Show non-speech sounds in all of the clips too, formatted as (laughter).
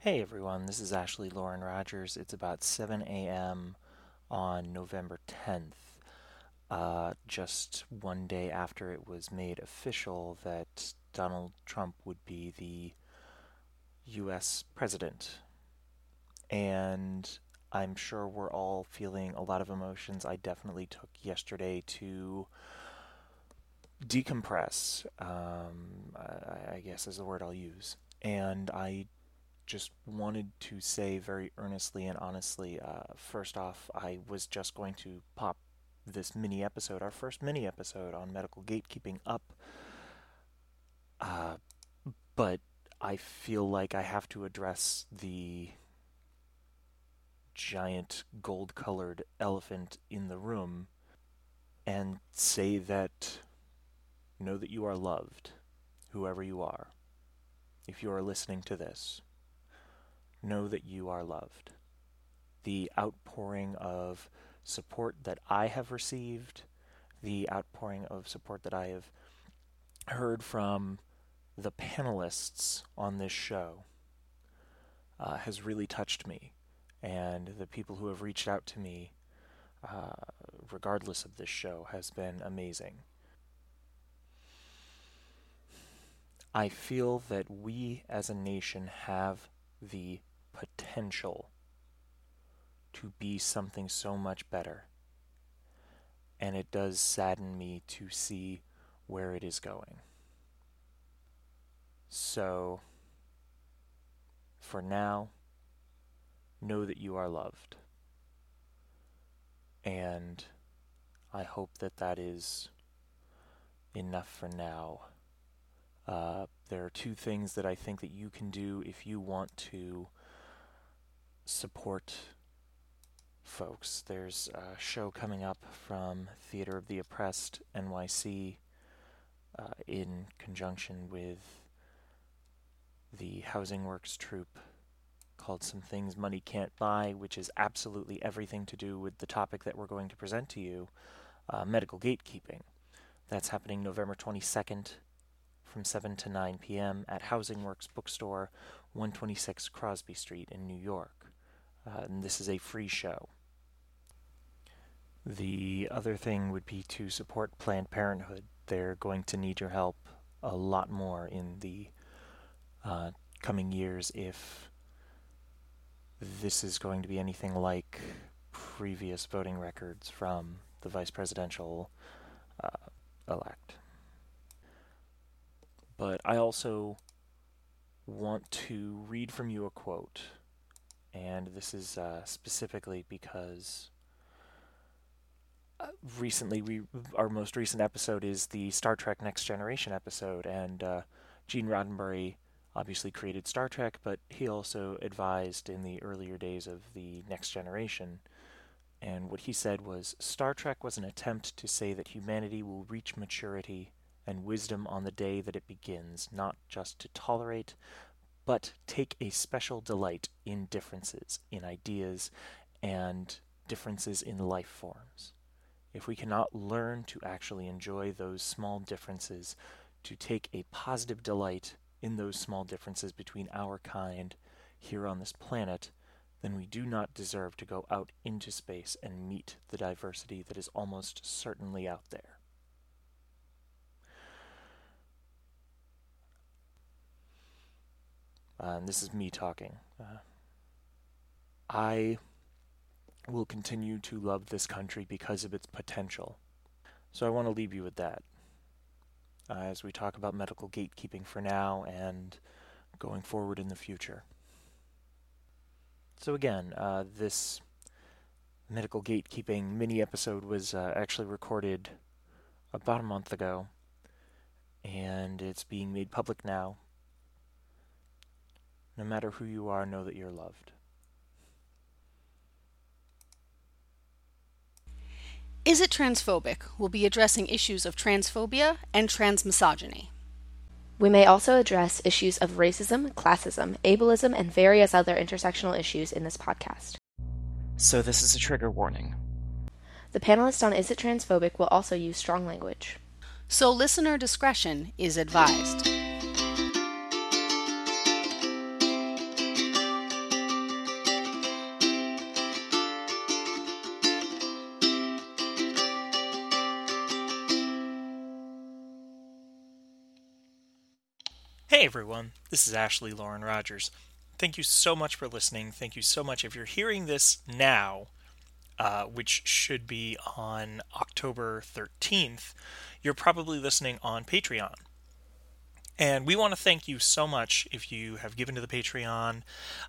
Hey everyone, this is Ashley Lauren Rogers. It's about 7 a.m. on November 10th, uh, just one day after it was made official that Donald Trump would be the U.S. president. And I'm sure we're all feeling a lot of emotions. I definitely took yesterday to decompress, um, I, I guess is the word I'll use. And I just wanted to say very earnestly and honestly uh, first off, I was just going to pop this mini episode, our first mini episode on medical gatekeeping, up. Uh, but I feel like I have to address the giant gold colored elephant in the room and say that know that you are loved, whoever you are. If you are listening to this, know that you are loved. The outpouring of support that I have received, the outpouring of support that I have heard from the panelists on this show uh, has really touched me. And the people who have reached out to me, uh, regardless of this show, has been amazing. I feel that we as a nation have the potential to be something so much better. And it does sadden me to see where it is going. So, for now, know that you are loved. And I hope that that is enough for now. Uh, there are two things that I think that you can do if you want to support folks. There's a show coming up from Theater of the Oppressed NYC uh, in conjunction with the Housing Works troupe called Some Things Money Can't Buy, which is absolutely everything to do with the topic that we're going to present to you uh, medical gatekeeping. That's happening November 22nd from 7 to 9 p.m. at Housing Works Bookstore, 126 Crosby Street in New York. Uh, and this is a free show. The other thing would be to support Planned Parenthood. They're going to need your help a lot more in the uh, coming years if this is going to be anything like previous voting records from the vice presidential uh, elect. But I also want to read from you a quote and this is uh, specifically because uh, recently we our most recent episode is the Star Trek Next Generation episode, and uh, Gene Roddenberry obviously created Star Trek, but he also advised in the earlier days of the Next Generation. And what he said was Star Trek was an attempt to say that humanity will reach maturity and wisdom on the day that it begins, not just to tolerate, but take a special delight in differences in ideas and differences in life forms. If we cannot learn to actually enjoy those small differences, to take a positive delight in those small differences between our kind here on this planet, then we do not deserve to go out into space and meet the diversity that is almost certainly out there. Uh, and this is me talking. Uh, I will continue to love this country because of its potential. So I want to leave you with that. Uh, as we talk about medical gatekeeping for now and going forward in the future. So, again, uh, this medical gatekeeping mini episode was uh, actually recorded about a month ago, and it's being made public now no matter who you are, know that you're loved. Is It Transphobic We'll be addressing issues of transphobia and transmisogyny. We may also address issues of racism, classism, ableism, and various other intersectional issues in this podcast. So, this is a trigger warning. The panelists on Is It Transphobic will also use strong language. So, listener discretion is advised. Everyone, this is Ashley Lauren Rogers. Thank you so much for listening. Thank you so much. If you're hearing this now, uh, which should be on October 13th, you're probably listening on Patreon. And we want to thank you so much if you have given to the Patreon.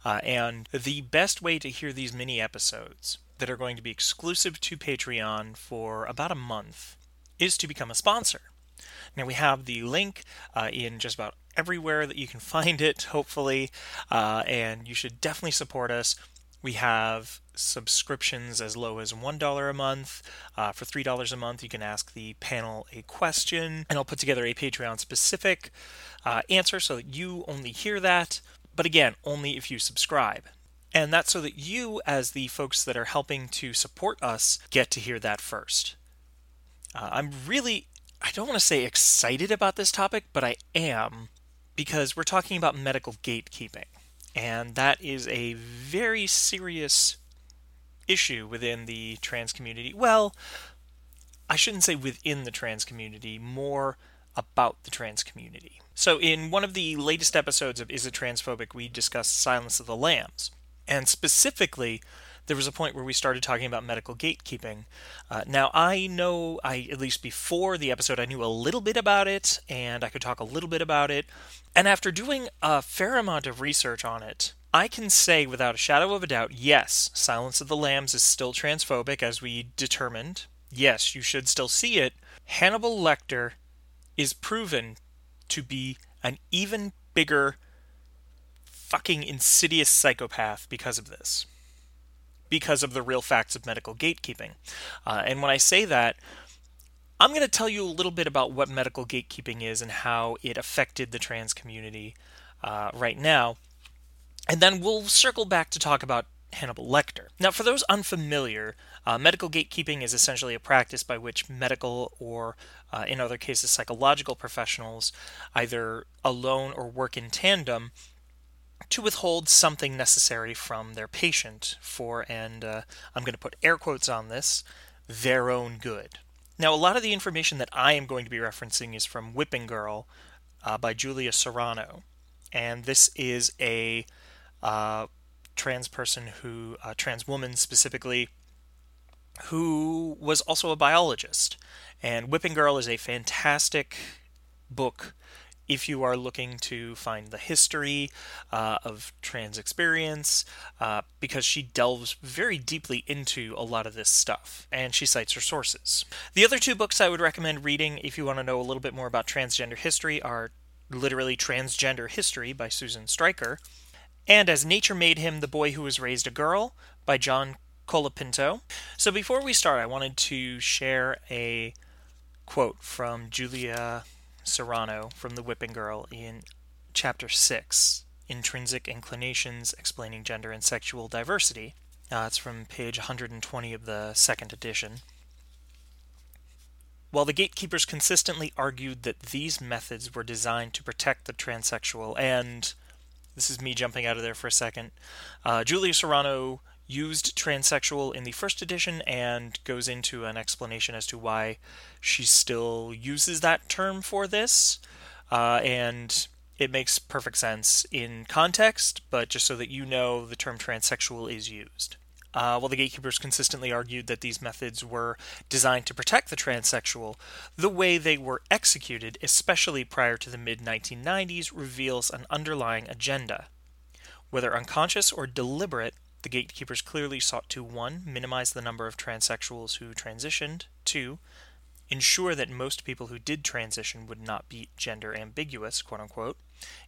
Uh, and the best way to hear these mini episodes that are going to be exclusive to Patreon for about a month is to become a sponsor. Now, we have the link uh, in just about everywhere that you can (laughs) find it, hopefully, uh, and you should definitely support us. We have subscriptions as low as $1 a month. Uh, for $3 a month, you can ask the panel a question, and I'll put together a Patreon specific uh, answer so that you only hear that. But again, only if you subscribe. And that's so that you, as the folks that are helping to support us, get to hear that first. Uh, I'm really, I don't want to say excited about this topic, but I am because we're talking about medical gatekeeping. And that is a very serious issue within the trans community. Well, I shouldn't say within the trans community, more about the trans community. So, in one of the latest episodes of Is It Transphobic, we discussed Silence of the Lambs. And specifically, there was a point where we started talking about medical gatekeeping. Uh, now, I know, I at least before the episode, I knew a little bit about it, and I could talk a little bit about it. And after doing a fair amount of research on it, I can say without a shadow of a doubt yes, Silence of the Lambs is still transphobic, as we determined. Yes, you should still see it. Hannibal Lecter is proven to be an even bigger fucking insidious psychopath because of this because of the real facts of medical gatekeeping. Uh, and when I say that, I'm going to tell you a little bit about what medical gatekeeping is and how it affected the trans community uh, right now. And then we'll circle back to talk about Hannibal Lecter. Now, for those unfamiliar, uh, medical gatekeeping is essentially a practice by which medical or, uh, in other cases, psychological professionals, either alone or work in tandem, to withhold something necessary from their patient for, and uh, I'm going to put air quotes on this, their own good. Now, a lot of the information that I am going to be referencing is from Whipping Girl uh, by Julia Serano. And this is a uh, trans person who, a trans woman specifically, who was also a biologist. And Whipping Girl is a fantastic book if you are looking to find the history uh, of trans experience, uh, because she delves very deeply into a lot of this stuff, and she cites her sources. The other two books I would recommend reading if you want to know a little bit more about transgender history are literally Transgender History by Susan Stryker, and As Nature Made Him, The Boy Who Was Raised a Girl by John Colapinto. So before we start, I wanted to share a quote from Julia Serano from The Whipping Girl in Chapter 6, Intrinsic Inclinations Explaining Gender and Sexual Diversity. Uh, it's from page 120 of the second edition. While the gatekeepers consistently argued that these methods were designed to protect the transsexual, and this is me jumping out of there for a second, uh, Julia Serano used transsexual in the first edition and goes into an explanation as to why she still uses that term for this. Uh, and it makes perfect sense in context, but just so that you know, the term transsexual is used. Uh, while the gatekeepers consistently argued that these methods were designed to protect the transsexual, the way they were executed, especially prior to the mid 1990s, reveals an underlying agenda. Whether unconscious or deliberate, the gatekeepers clearly sought to 1. minimize the number of transsexuals who transitioned, 2. ensure that most people who did transition would not be gender ambiguous, quote unquote,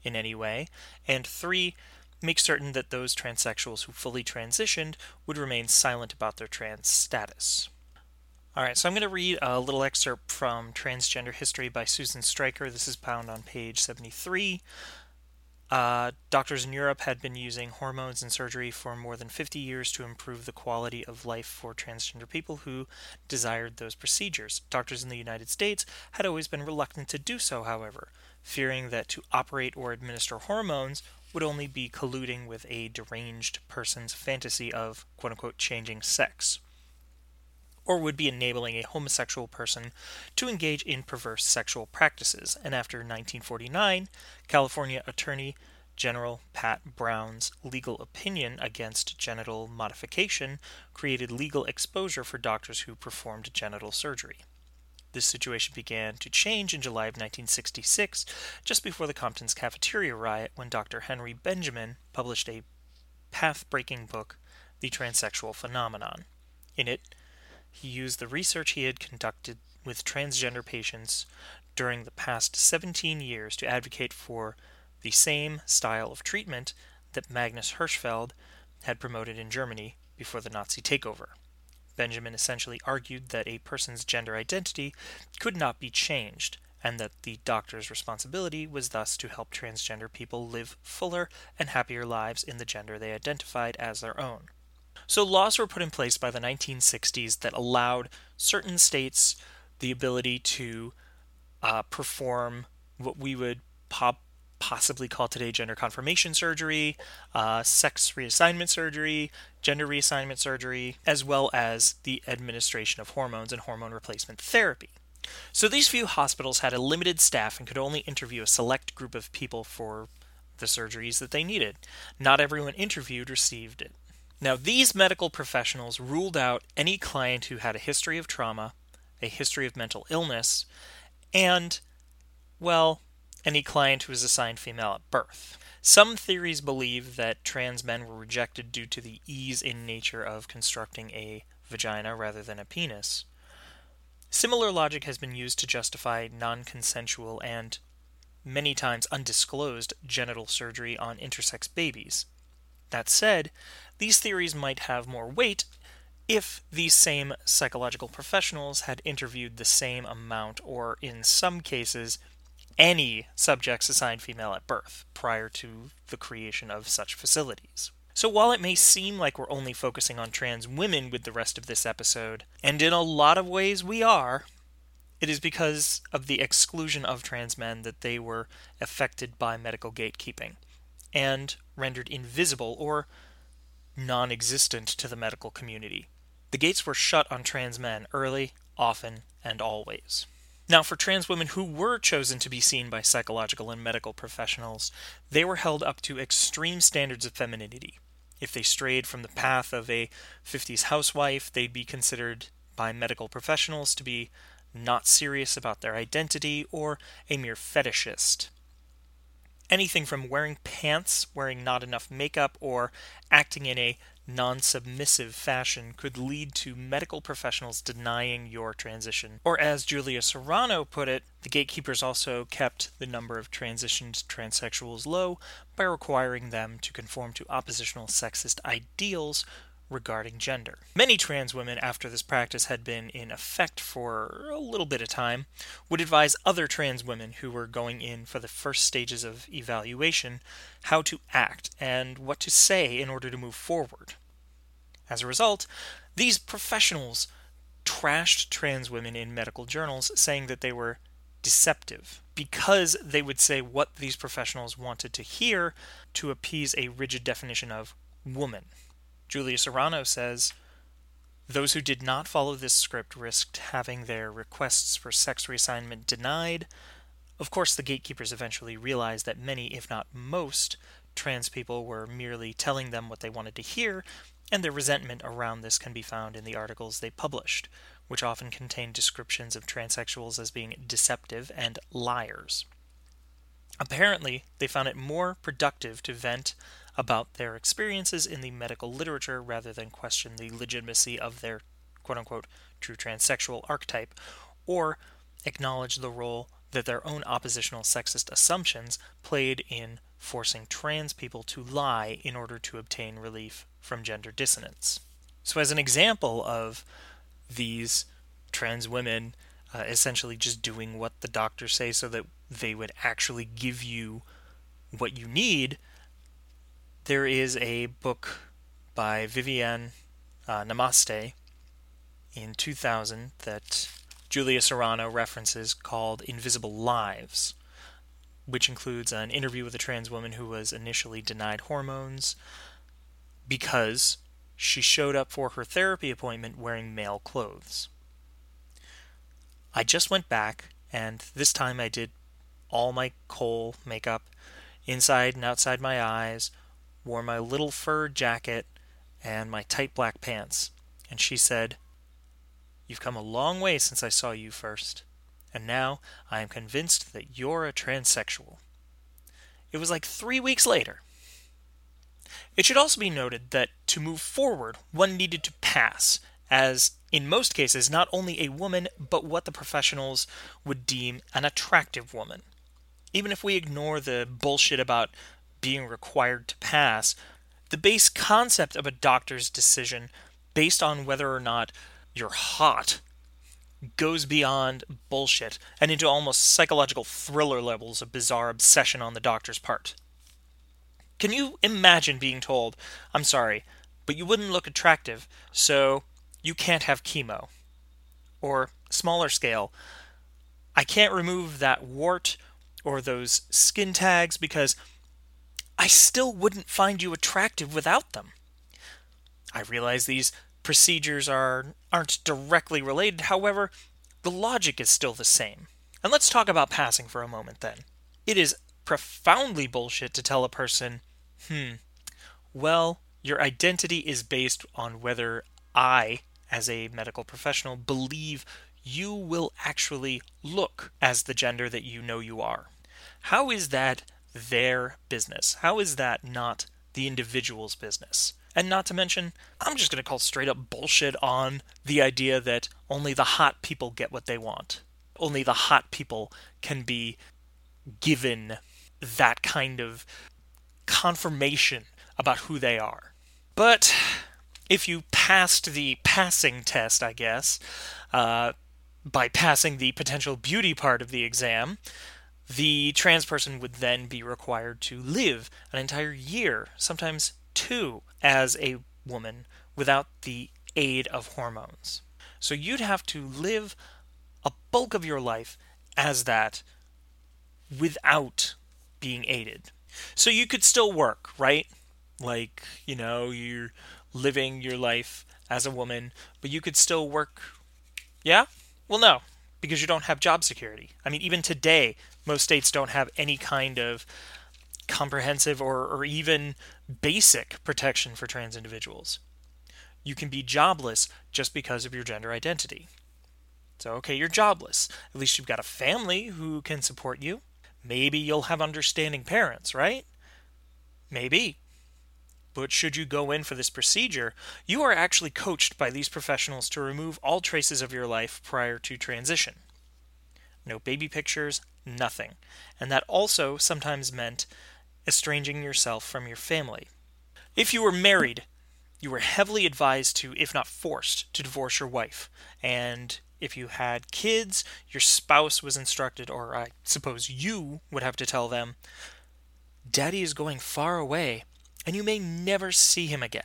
in any way, and 3. make certain that those transsexuals who fully transitioned would remain silent about their trans status. Alright, so I'm going to read a little excerpt from Transgender History by Susan Stryker. This is found on page 73. Uh, doctors in Europe had been using hormones and surgery for more than 50 years to improve the quality of life for transgender people who desired those procedures. Doctors in the United States had always been reluctant to do so, however, fearing that to operate or administer hormones would only be colluding with a deranged person's fantasy of quote unquote changing sex. Or would be enabling a homosexual person to engage in perverse sexual practices. And after 1949, California Attorney General Pat Brown's legal opinion against genital modification created legal exposure for doctors who performed genital surgery. This situation began to change in July of 1966, just before the Compton's cafeteria riot, when Dr. Henry Benjamin published a path breaking book, The Transsexual Phenomenon. In it, he used the research he had conducted with transgender patients during the past 17 years to advocate for the same style of treatment that Magnus Hirschfeld had promoted in Germany before the Nazi takeover. Benjamin essentially argued that a person's gender identity could not be changed, and that the doctor's responsibility was thus to help transgender people live fuller and happier lives in the gender they identified as their own. So, laws were put in place by the 1960s that allowed certain states the ability to uh, perform what we would possibly call today gender confirmation surgery, uh, sex reassignment surgery, gender reassignment surgery, as well as the administration of hormones and hormone replacement therapy. So these few hospitals had a limited staff and could only interview a select group of people for the surgeries that they needed. Not everyone interviewed received it. Now, these medical professionals ruled out any client who had a history of trauma, a history of mental illness, and, well, any client who was assigned female at birth. Some theories believe that trans men were rejected due to the ease in nature of constructing a vagina rather than a penis. Similar logic has been used to justify non consensual and many times undisclosed genital surgery on intersex babies. That said, these theories might have more weight if these same psychological professionals had interviewed the same amount, or in some cases, any subjects assigned female at birth prior to the creation of such facilities. So while it may seem like we're only focusing on trans women with the rest of this episode, and in a lot of ways we are, it is because of the exclusion of trans men that they were affected by medical gatekeeping and rendered invisible or non existent to the medical community. The gates were shut on trans men early, often, and always. Now, for trans women who were chosen to be seen by psychological and medical professionals, they were held up to extreme standards of femininity. If they strayed from the path of a 50s housewife, they'd be considered by medical professionals to be not serious about their identity or a mere fetishist. Anything from wearing pants, wearing not enough makeup, or acting in a non submissive fashion could lead to medical professionals denying your transition. Or, as Julia Serano put it, the gatekeepers also kept the number of transitioned transsexuals low by requiring them to conform to oppositional sexist ideals regarding gender. Many trans women, after this practice had been in effect for a little bit of time, would advise other trans women who were going in for the first stages of evaluation how to act and what to say in order to move forward. As a result, these professionals trashed trans women in medical journals, saying that they were deceptive because they would say what these professionals wanted to hear to appease a rigid definition of woman. Julia Serano says, Those who did not follow this script risked having their requests for sex reassignment denied. Of course, the gatekeepers eventually realized that many, if not most, trans people were merely telling them what they wanted to hear, and their resentment around this can be found in the articles they published, which often contain descriptions of transsexuals as being deceptive and liars. Apparently, they found it more productive to vent about their experiences in the medical literature rather than question the legitimacy of their quote unquote true transsexual archetype or acknowledge the role that their own oppositional sexist assumptions played in forcing trans people to lie in order to obtain relief from gender dissonance. So, as an example of these trans women uh, essentially just doing what the doctors say so that they would actually give you what you need, there is a book by Viviane uh, Namaste in 2000 that Julia Serano references called Invisible Lives, which includes an interview with a trans woman who was initially denied hormones because she showed up for her therapy appointment wearing male clothes. I just went back, and this time I did all my kohl makeup, inside and outside my eyes, wore my little fur jacket, and my tight black pants. And she said, You've come a long way since I saw you first, and now I am convinced that you're a transsexual. It was like three weeks later. It should also be noted that to move forward, one needed to pass, as in most cases, not only a woman, but what the professionals would deem an attractive woman. Even if we ignore the bullshit about being required to pass, the base concept of a doctor's decision based on whether or not you're hot goes beyond bullshit and into almost psychological thriller levels of bizarre obsession on the doctor's part. Can you imagine being told, I'm sorry, but you wouldn't look attractive, so you can't have chemo? Or, smaller scale, I can't remove that wart or those skin tags because I still wouldn't find you attractive without them. I realize these procedures are aren't directly related, however, the logic is still the same. And let's talk about passing for a moment then. It is profoundly bullshit to tell a person, hmm, well, your identity is based on whether I, as a medical professional, believe you will actually look as the gender that you know you are. How is that their business? How is that not the individual's business? And not to mention, I'm just going to call straight up bullshit on the idea that only the hot people get what they want. Only the hot people can be given that kind of confirmation about who they are. But if you passed the passing test, I guess, uh, by passing the potential beauty part of the exam, the trans person would then be required to live an entire year, sometimes two, as a woman without the aid of hormones. So you'd have to live a bulk of your life as that without being aided. So you could still work, right? Like, you know, you're living your life as a woman, but you could still work. Yeah? Well, no, because you don't have job security. I mean, even today, most states don't have any kind of comprehensive or, or even basic protection for trans individuals. You can be jobless just because of your gender identity. So, okay, you're jobless. At least you've got a family who can support you. Maybe you'll have understanding parents, right? Maybe. But should you go in for this procedure, you are actually coached by these professionals to remove all traces of your life prior to transition. No baby pictures, nothing. And that also sometimes meant estranging yourself from your family. If you were married, you were heavily advised to, if not forced, to divorce your wife. And if you had kids, your spouse was instructed, or I suppose you would have to tell them, Daddy is going far away, and you may never see him again.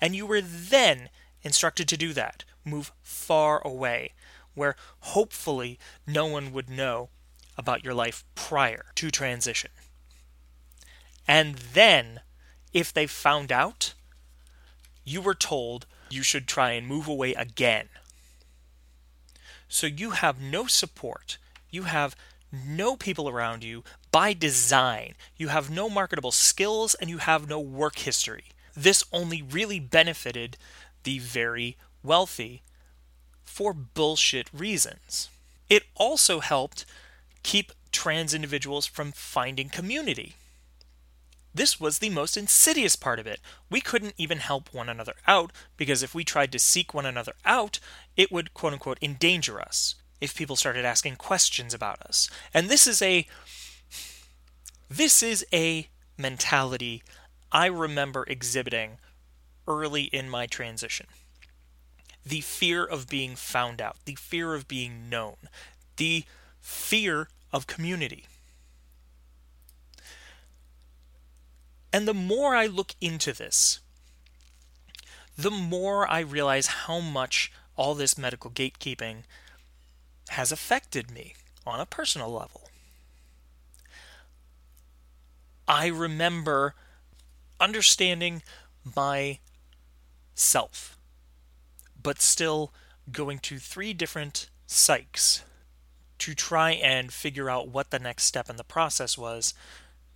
And you were then instructed to do that, move far away, where hopefully no one would know about your life prior to transition. And then, if they found out, you were told you should try and move away again. So you have no support. You have no people around you by design. You have no marketable skills and you have no work history. This only really benefited the very wealthy for bullshit reasons. It also helped keep trans individuals from finding community. This was the most insidious part of it. We couldn't even help one another out because if we tried to seek one another out, it would quote unquote endanger us if people started asking questions about us. And this is a this is a mentality I remember exhibiting early in my transition. The fear of being found out, the fear of being known, the fear of community. And the more I look into this, the more I realize how much all this medical gatekeeping has affected me on a personal level. I remember understanding my self, but still going to three different psychs to try and figure out what the next step in the process was,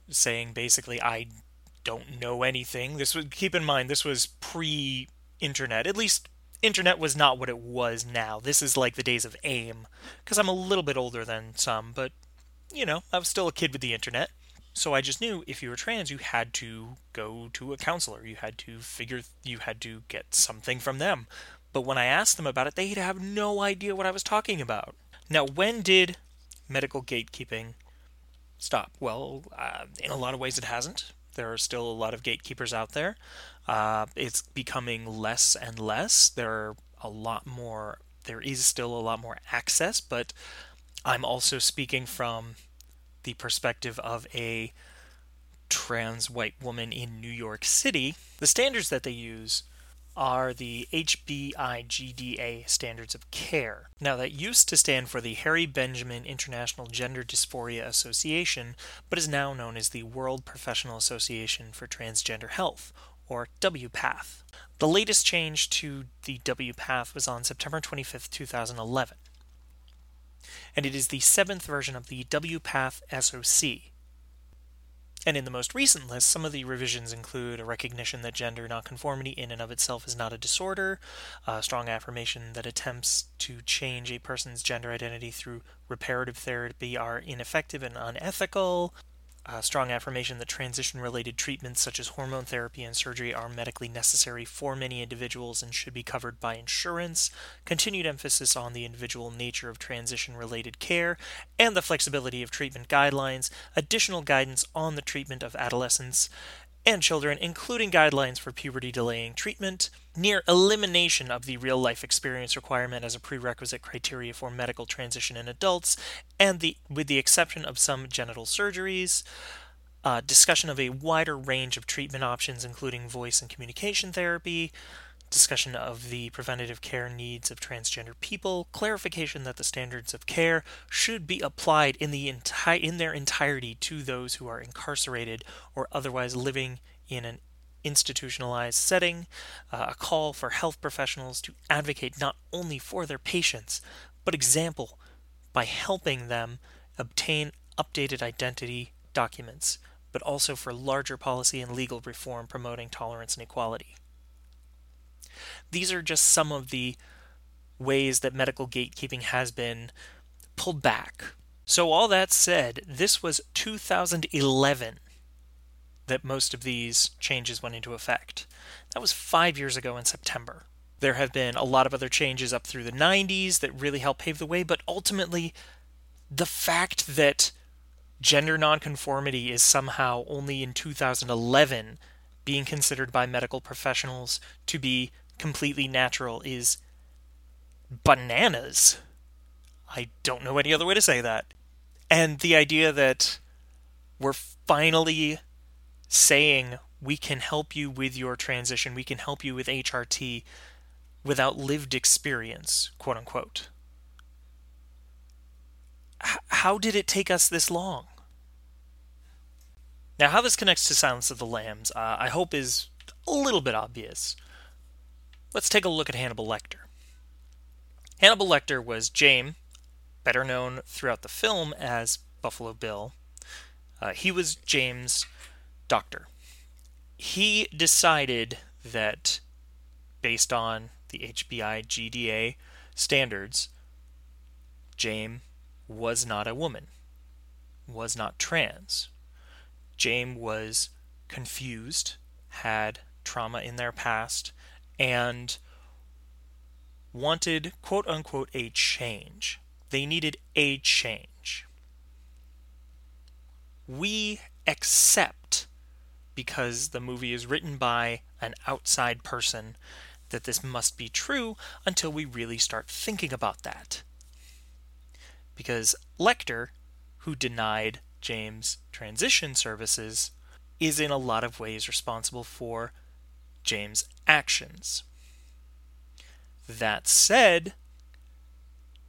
saying basically, I don't know anything. This was keep in mind this was pre internet. At least internet was not what it was now. This is like the days of AIM because I'm a little bit older than some, but you know, I was still a kid with the internet. So I just knew if you were trans, you had to go to a counselor. You had to figure, you had to get something from them. But when I asked them about it, they'd have no idea what I was talking about. Now, when did medical gatekeeping stop? Well, uh, in a lot of ways, it hasn't. There are still a lot of gatekeepers out there. Uh, it's becoming less and less. There are a lot more, there is still a lot more access, but I'm also speaking from the perspective of a trans white woman in New York City, the standards that they use are the HBIGDA standards of care. Now, that used to stand for the Harry Benjamin International Gender Dysphoria Association, but is now known as the World Professional Association for Transgender Health, or WPATH. The latest change to the WPATH was on September 25, 2011 and it is the seventh version of the WPATH SOC. And in the most recent list, some of the revisions include a recognition that gender nonconformity in and of itself is not a disorder, a strong affirmation that attempts to change a person's gender identity through reparative therapy are ineffective and unethical, uh, strong affirmation that transition related treatments such as hormone therapy and surgery are medically necessary for many individuals and should be covered by insurance, continued emphasis on the individual nature of transition related care, and the flexibility of treatment guidelines, additional guidance on the treatment of adolescents, and children, including guidelines for puberty delaying treatment, near elimination of the real life experience requirement as a prerequisite criteria for medical transition in adults, and the, with the exception of some genital surgeries, uh, discussion of a wider range of treatment options, including voice and communication therapy, discussion of the preventative care needs of transgender people, clarification that the standards of care should be applied in the enti- in their entirety to those who are incarcerated or otherwise living in an institutionalized setting, uh, a call for health professionals to advocate not only for their patients, but example by helping them obtain updated identity documents, but also for larger policy and legal reform promoting tolerance and equality. These are just some of the ways that medical gatekeeping has been pulled back. So, all that said, this was 2011 that most of these changes went into effect. That was five years ago in September. There have been a lot of other changes up through the 90s that really helped pave the way, but ultimately, the fact that gender nonconformity is somehow only in 2011 being considered by medical professionals to be completely natural is bananas. I don't know any other way to say that. And the idea that we're finally saying we can help you with your transition, we can help you with HRT without lived experience, quote unquote. H- how did it take us this long? Now, how this connects to Silence of the Lambs, uh, I hope is a little bit obvious. Let's take a look at Hannibal Lecter. Hannibal Lecter was James, better known throughout the film as Buffalo Bill. Uh, he was James' doctor. He decided that, based on the HBI GDA standards, James was not a woman, was not trans. James was confused, had trauma in their past, and wanted quote unquote a change. They needed a change. We accept because the movie is written by an outside person that this must be true until we really start thinking about that. Because Lecter, who denied James transition services, is in a lot of ways responsible for James' actions. That said,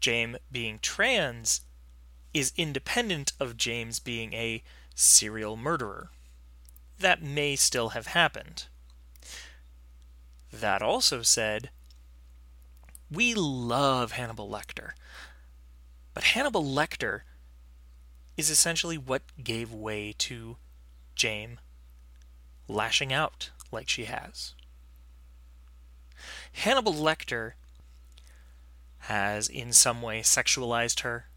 James being trans is independent of James being a serial murderer that may still have happened. that also said, We love Hannibal Lecter. But Hannibal Lecter is essentially what gave way to Jane lashing out like she has. Hannibal Lecter has in some way sexualized her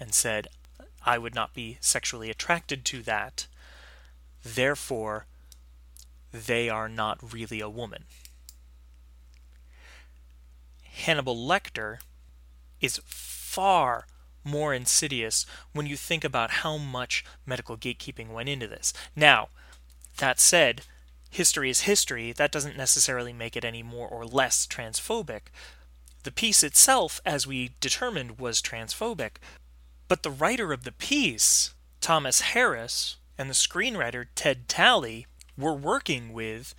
and said, I would not be sexually attracted to that. Therefore, they are not really a woman. Hannibal Lecter is far more insidious when you think about how much medical gatekeeping went into this. Now, that said, history is history. That doesn't necessarily make it any more or less transphobic. The piece itself, as we determined, was transphobic, but the writer of the piece, Thomas Harris, and the screenwriter, Ted Tally, were working with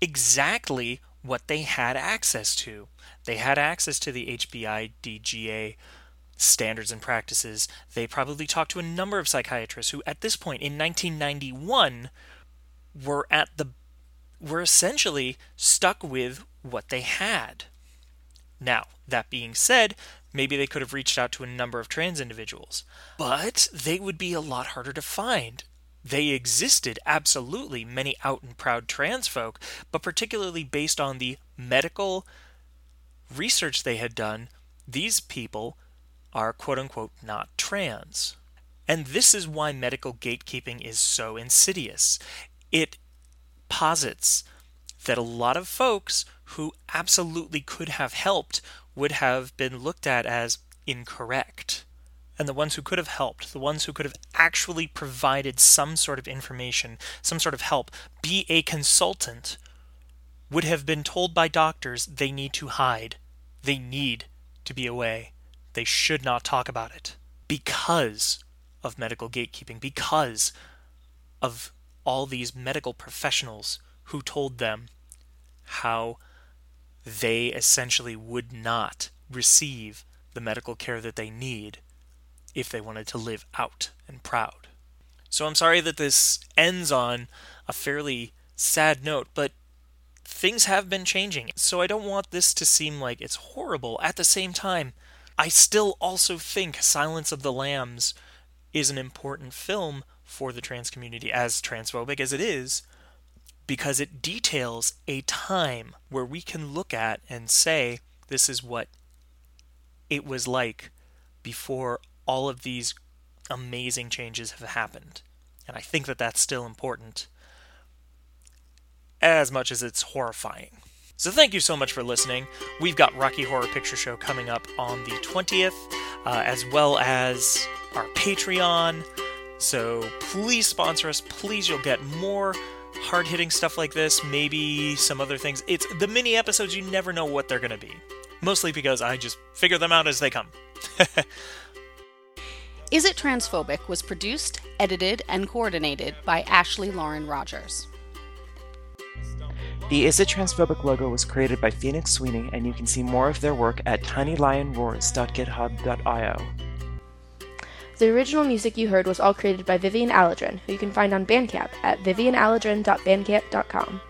exactly what they had access to. They had access to the HBI DGA standards and practices. They probably talked to a number of psychiatrists who, at this point in 1991, were at the were essentially stuck with what they had. Now, that being said, maybe they could have reached out to a number of trans individuals, but they would be a lot harder to find. They existed, absolutely, many out and proud trans folk, but particularly based on the medical research they had done, these people are quote unquote not trans. And this is why medical gatekeeping is so insidious. It posits that a lot of folks who absolutely could have helped would have been looked at as incorrect. And the ones who could have helped, the ones who could have actually provided some sort of information, some sort of help, be a consultant, would have been told by doctors they need to hide. They need to be away. They should not talk about it because of medical gatekeeping, because of all these medical professionals who told them how they essentially would not receive the medical care that they need if they wanted to live out and proud. So I'm sorry that this ends on a fairly sad note, but things have been changing. So I don't want this to seem like it's horrible. At the same time, I still also think Silence of the Lambs is an important film for the trans community, as transphobic as it is, because it details a time where we can look at and say, this is what it was like before all of these amazing changes have happened. And I think that that's still important as much as it's horrifying. So thank you so much for listening. We've got Rocky Horror Picture Show coming up on the 20th, uh, as well as our Patreon. So please sponsor us. Please, you'll get more hard hitting stuff like this, maybe some other things. It's the mini episodes, you never know what they're going to be. Mostly because I just figure them out as they come. (laughs) Is It Transphobic was produced, edited, and coordinated by Ashley Lauren Rogers. The Is It Transphobic logo was created by Phoenix Sweeney, and you can see more of their work at tinylionroars.github.io. The original music you heard was all created by Vivian Aladrin, who you can find on Bandcamp at vivianaladrin.bandcamp.com.